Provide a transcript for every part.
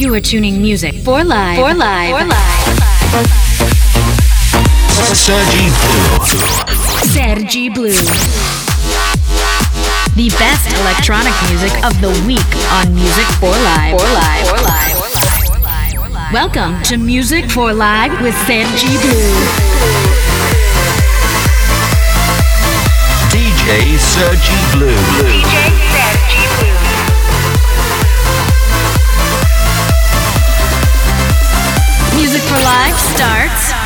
You are tuning music for live. For live. For live. Sergi Blue. Sergi Blue. The best electronic music of the week on Music for Live. For live. For live. Welcome to Music for Live with Sergi Blue. DJ Sergi Blue. Blue. Music for Life starts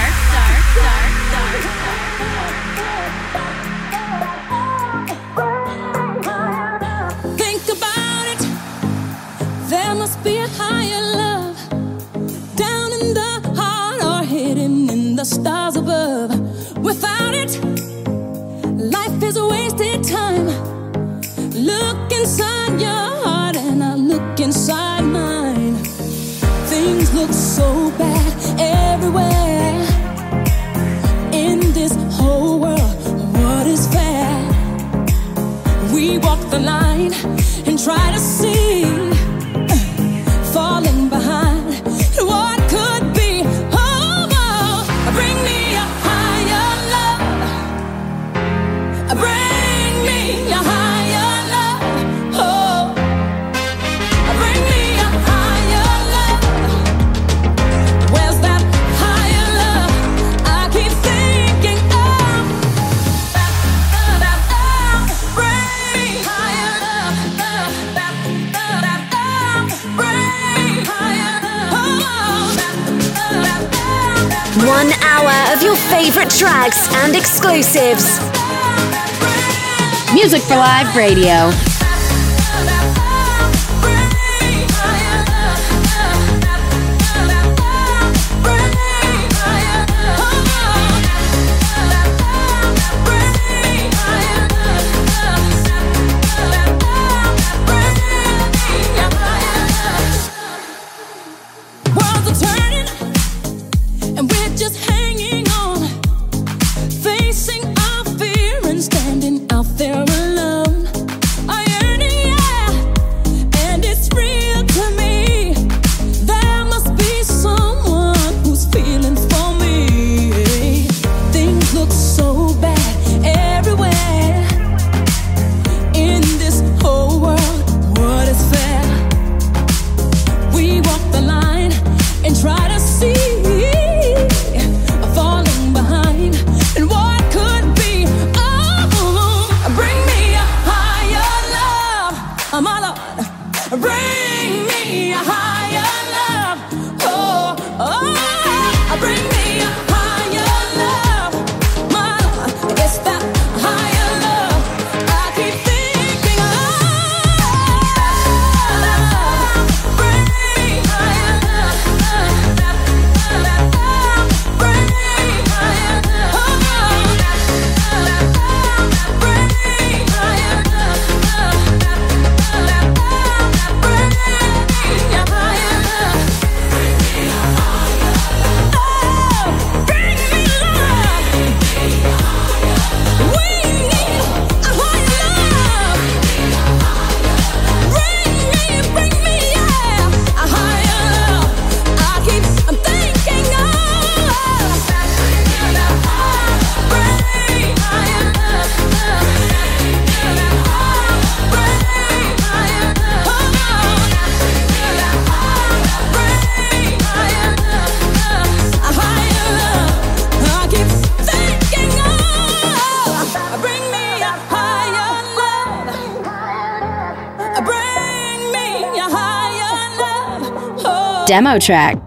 try to favorite tracks and exclusives. Music for Live Radio. demo track.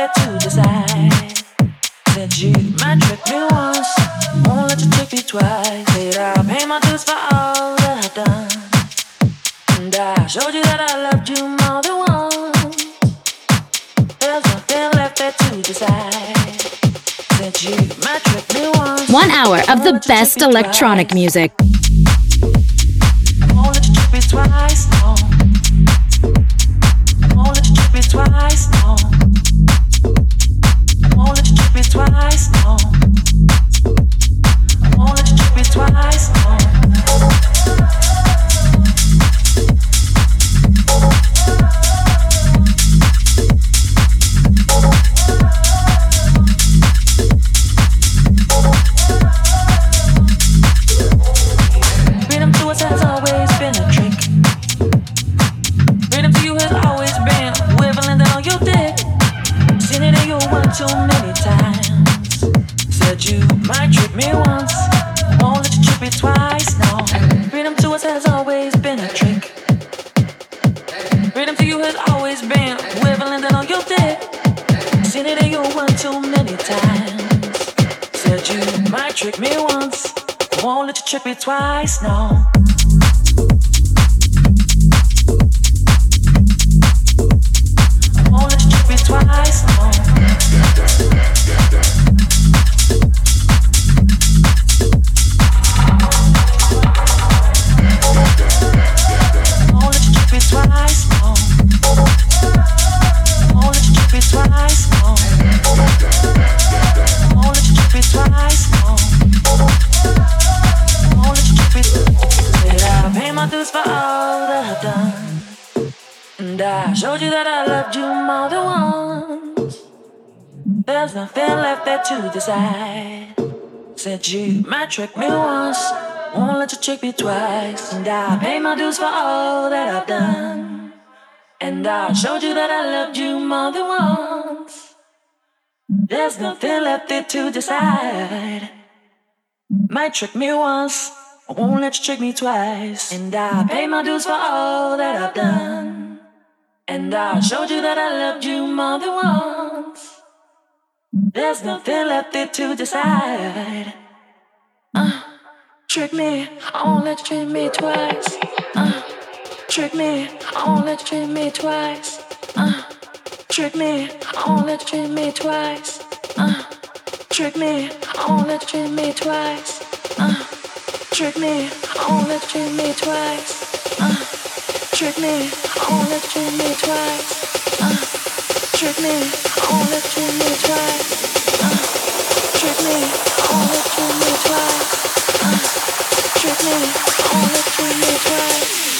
set to decide that you might trick me once, won't let you trick me twice. That I'll pay my dues for all that I've done, and I showed you that I loved you more than once. There's nothing left there to decide. One hour of the best electronic music. Twice. No. And I showed you that I loved you more than once. There's nothing left there to decide. Said you might trick me once, won't let you trick me twice. And I pay my dues for all that I've done. And I showed you that I loved you more than once. There's nothing left there to decide. Might trick me once, I won't let you trick me twice. And I pay my dues for all that I've done. And I showed you that I loved you more than once. There's nothing left there to decide. Uh, trick me, I won't let you trick me twice. Uh, trick me, I won't let you trick me twice. Uh, trick me, I won't let you trick me twice. Uh, trick me, I won't let you trick me twice. Uh, trick me, I won't let you trick me twice. Uh, trick me. Won't let you me twice. Uh, trick me. Won't let you me twice. Uh, trick me. Won't let you me twice. Uh, trick me. Won't let you me twice.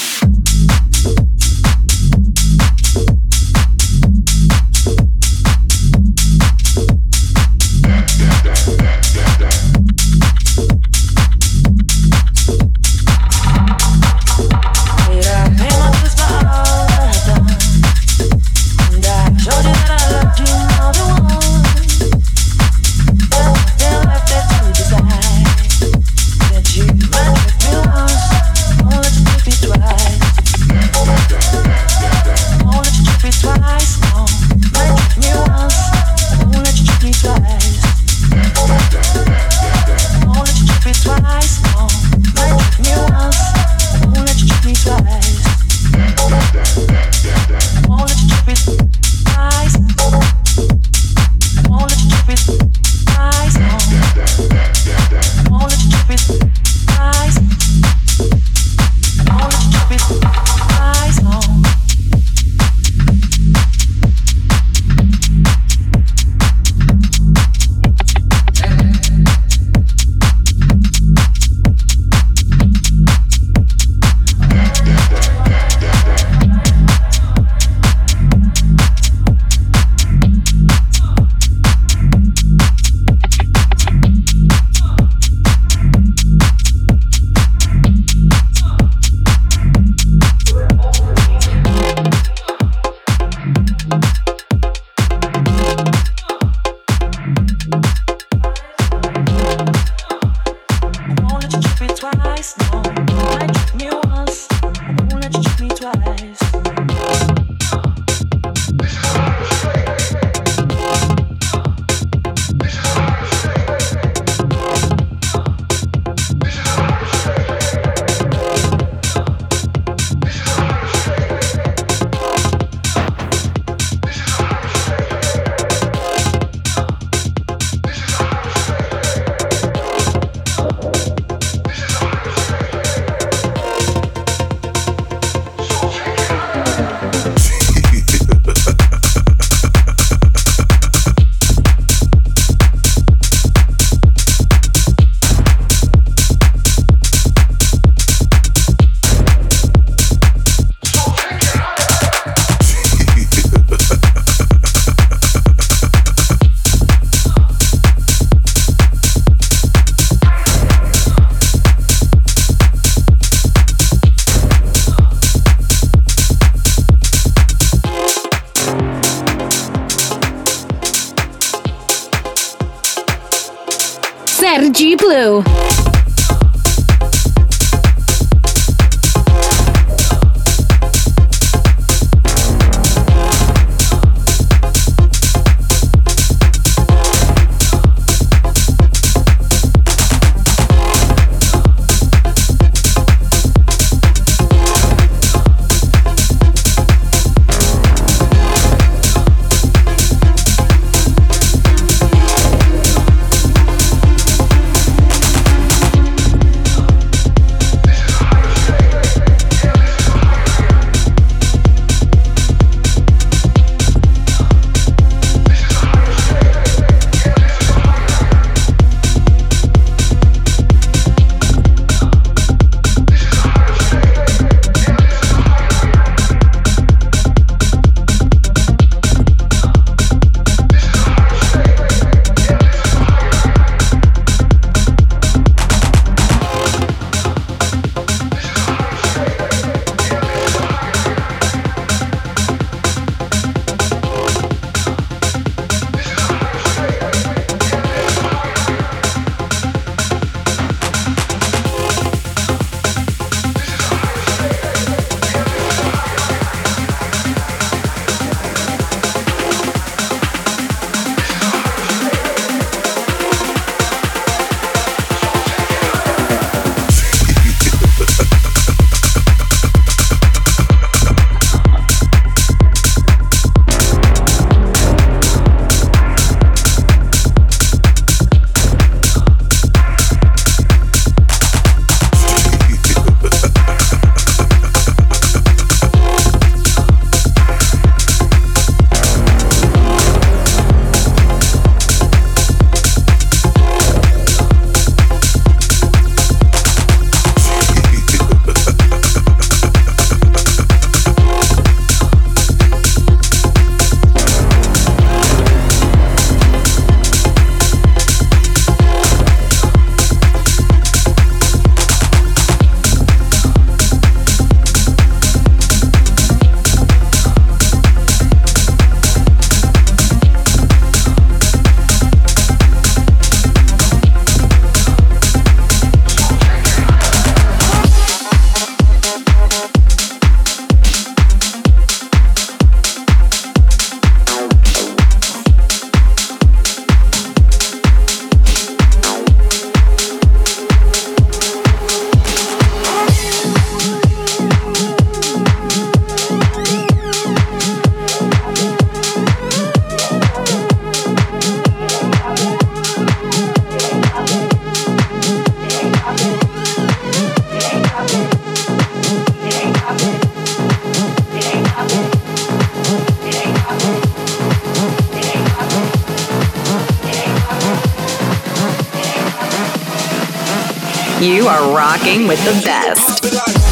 You are rocking with the best.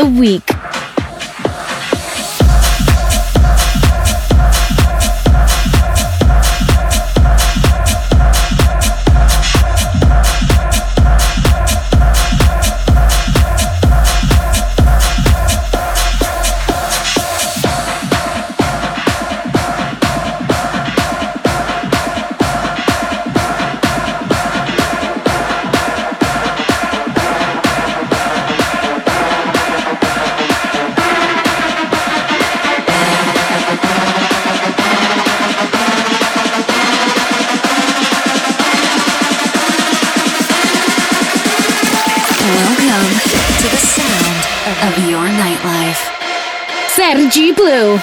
The week. Sergi Blue.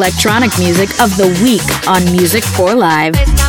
Electronic music of the week on Music for Live.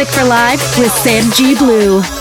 Music for Live with Sergi Blue.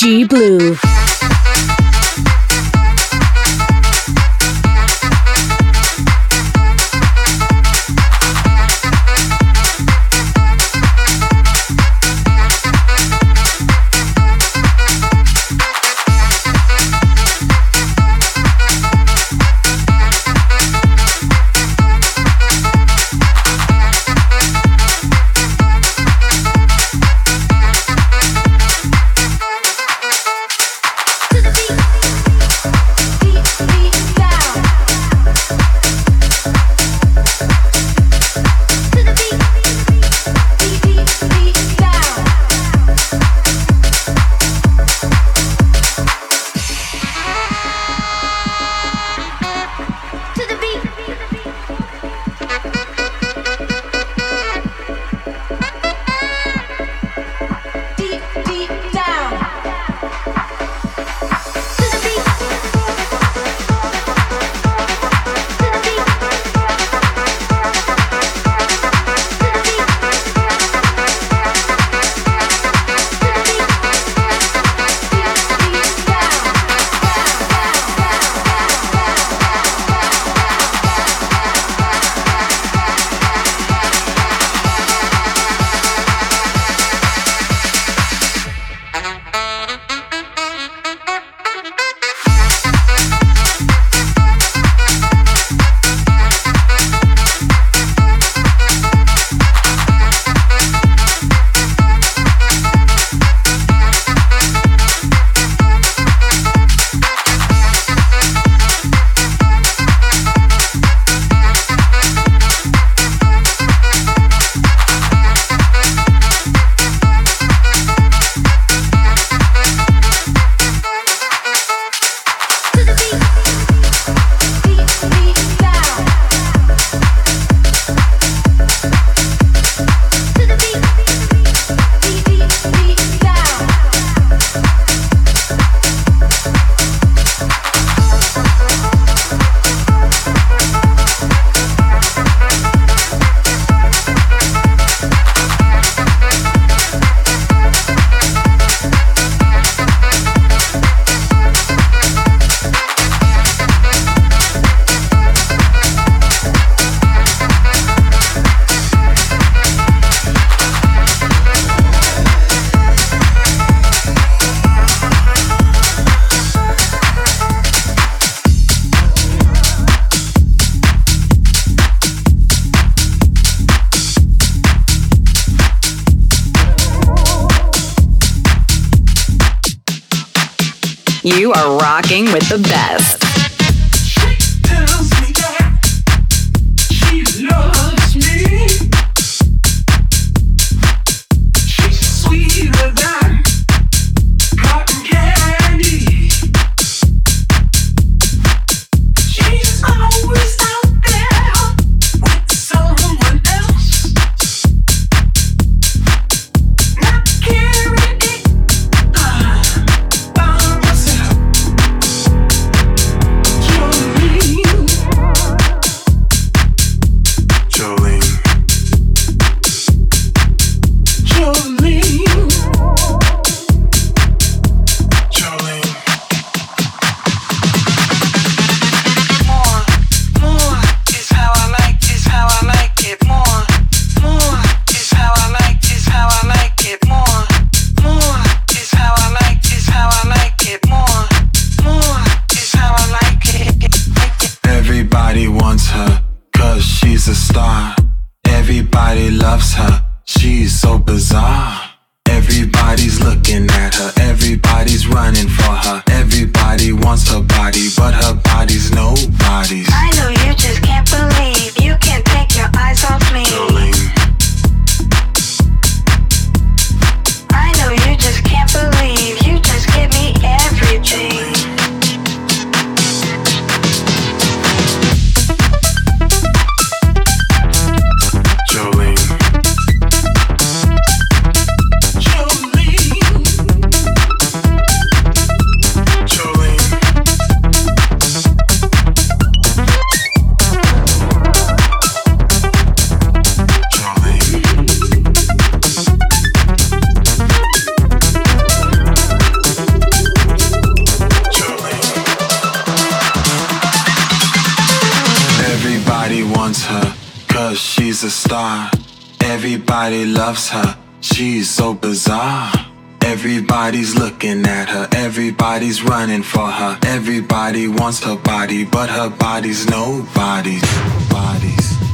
Sergi Blue. Rocking with the best. star. Everybody loves her, she's so bizarre. Everybody's looking at her, everybody's running for her. Everybody wants her body, but her body's nobody's. bodies.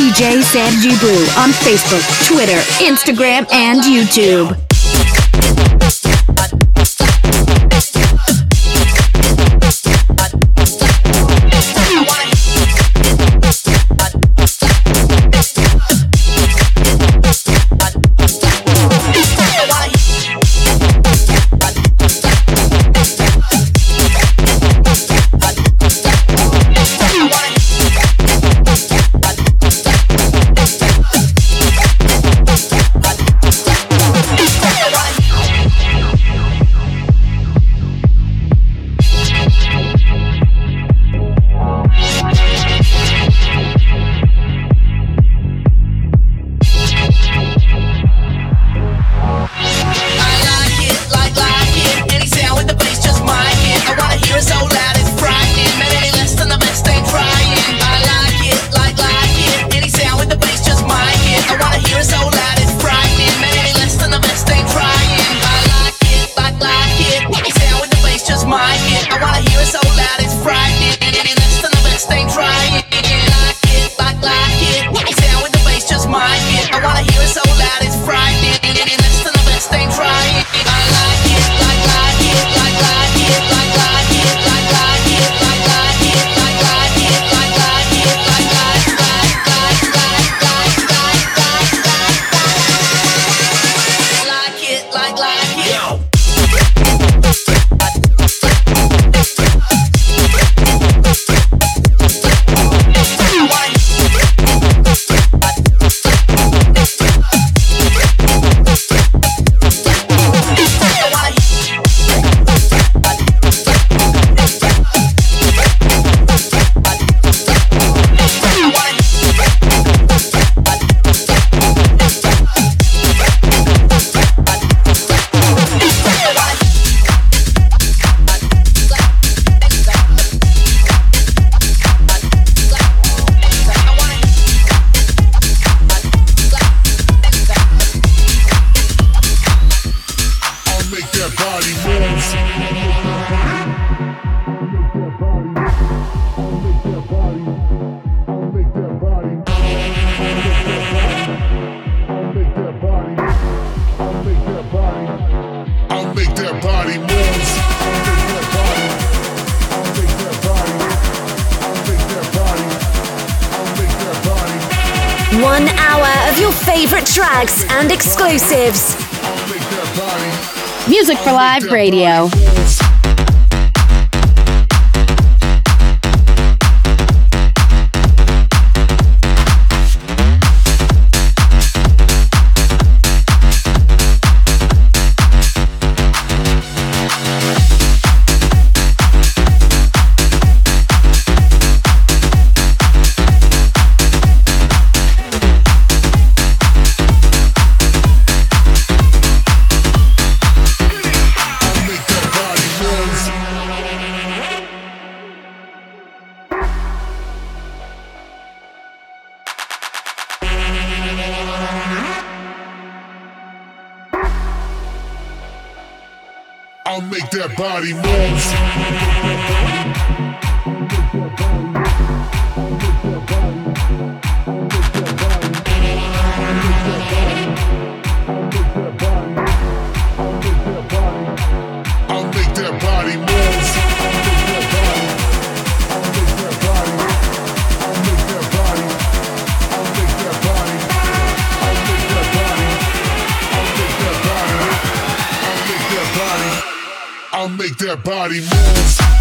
DJ Sergi Blue on Facebook, Twitter, Instagram, and YouTube. Body moves. That body move.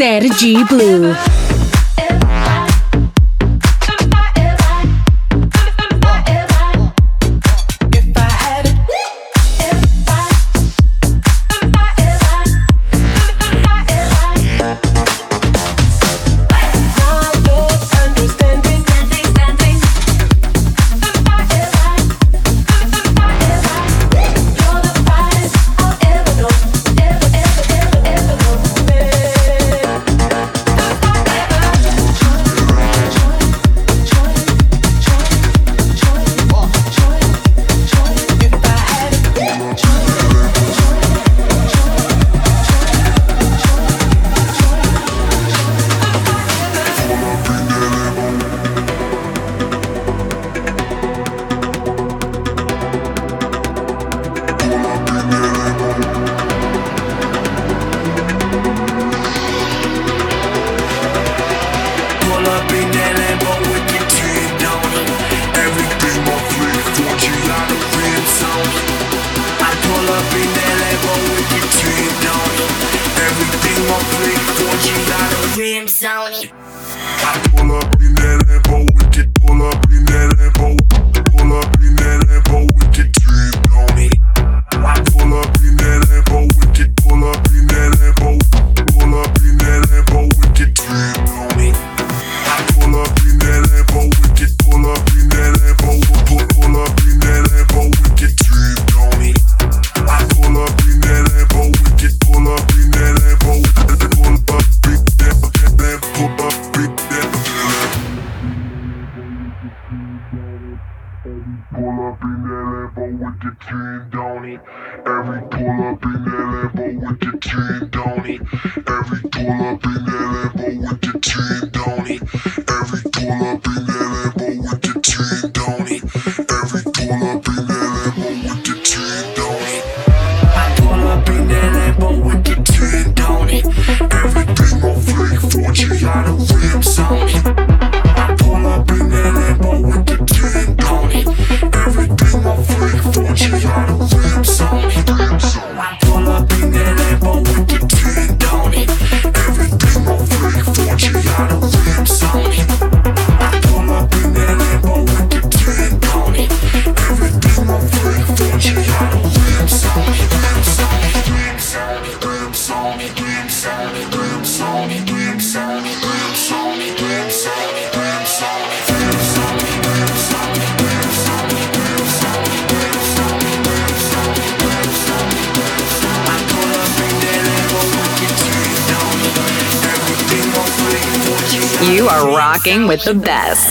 Sergi Blue. rims on it. I pull up in that Lambo, we can pull up in that Lambo. With the best.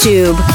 YouTube.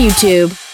YouTube.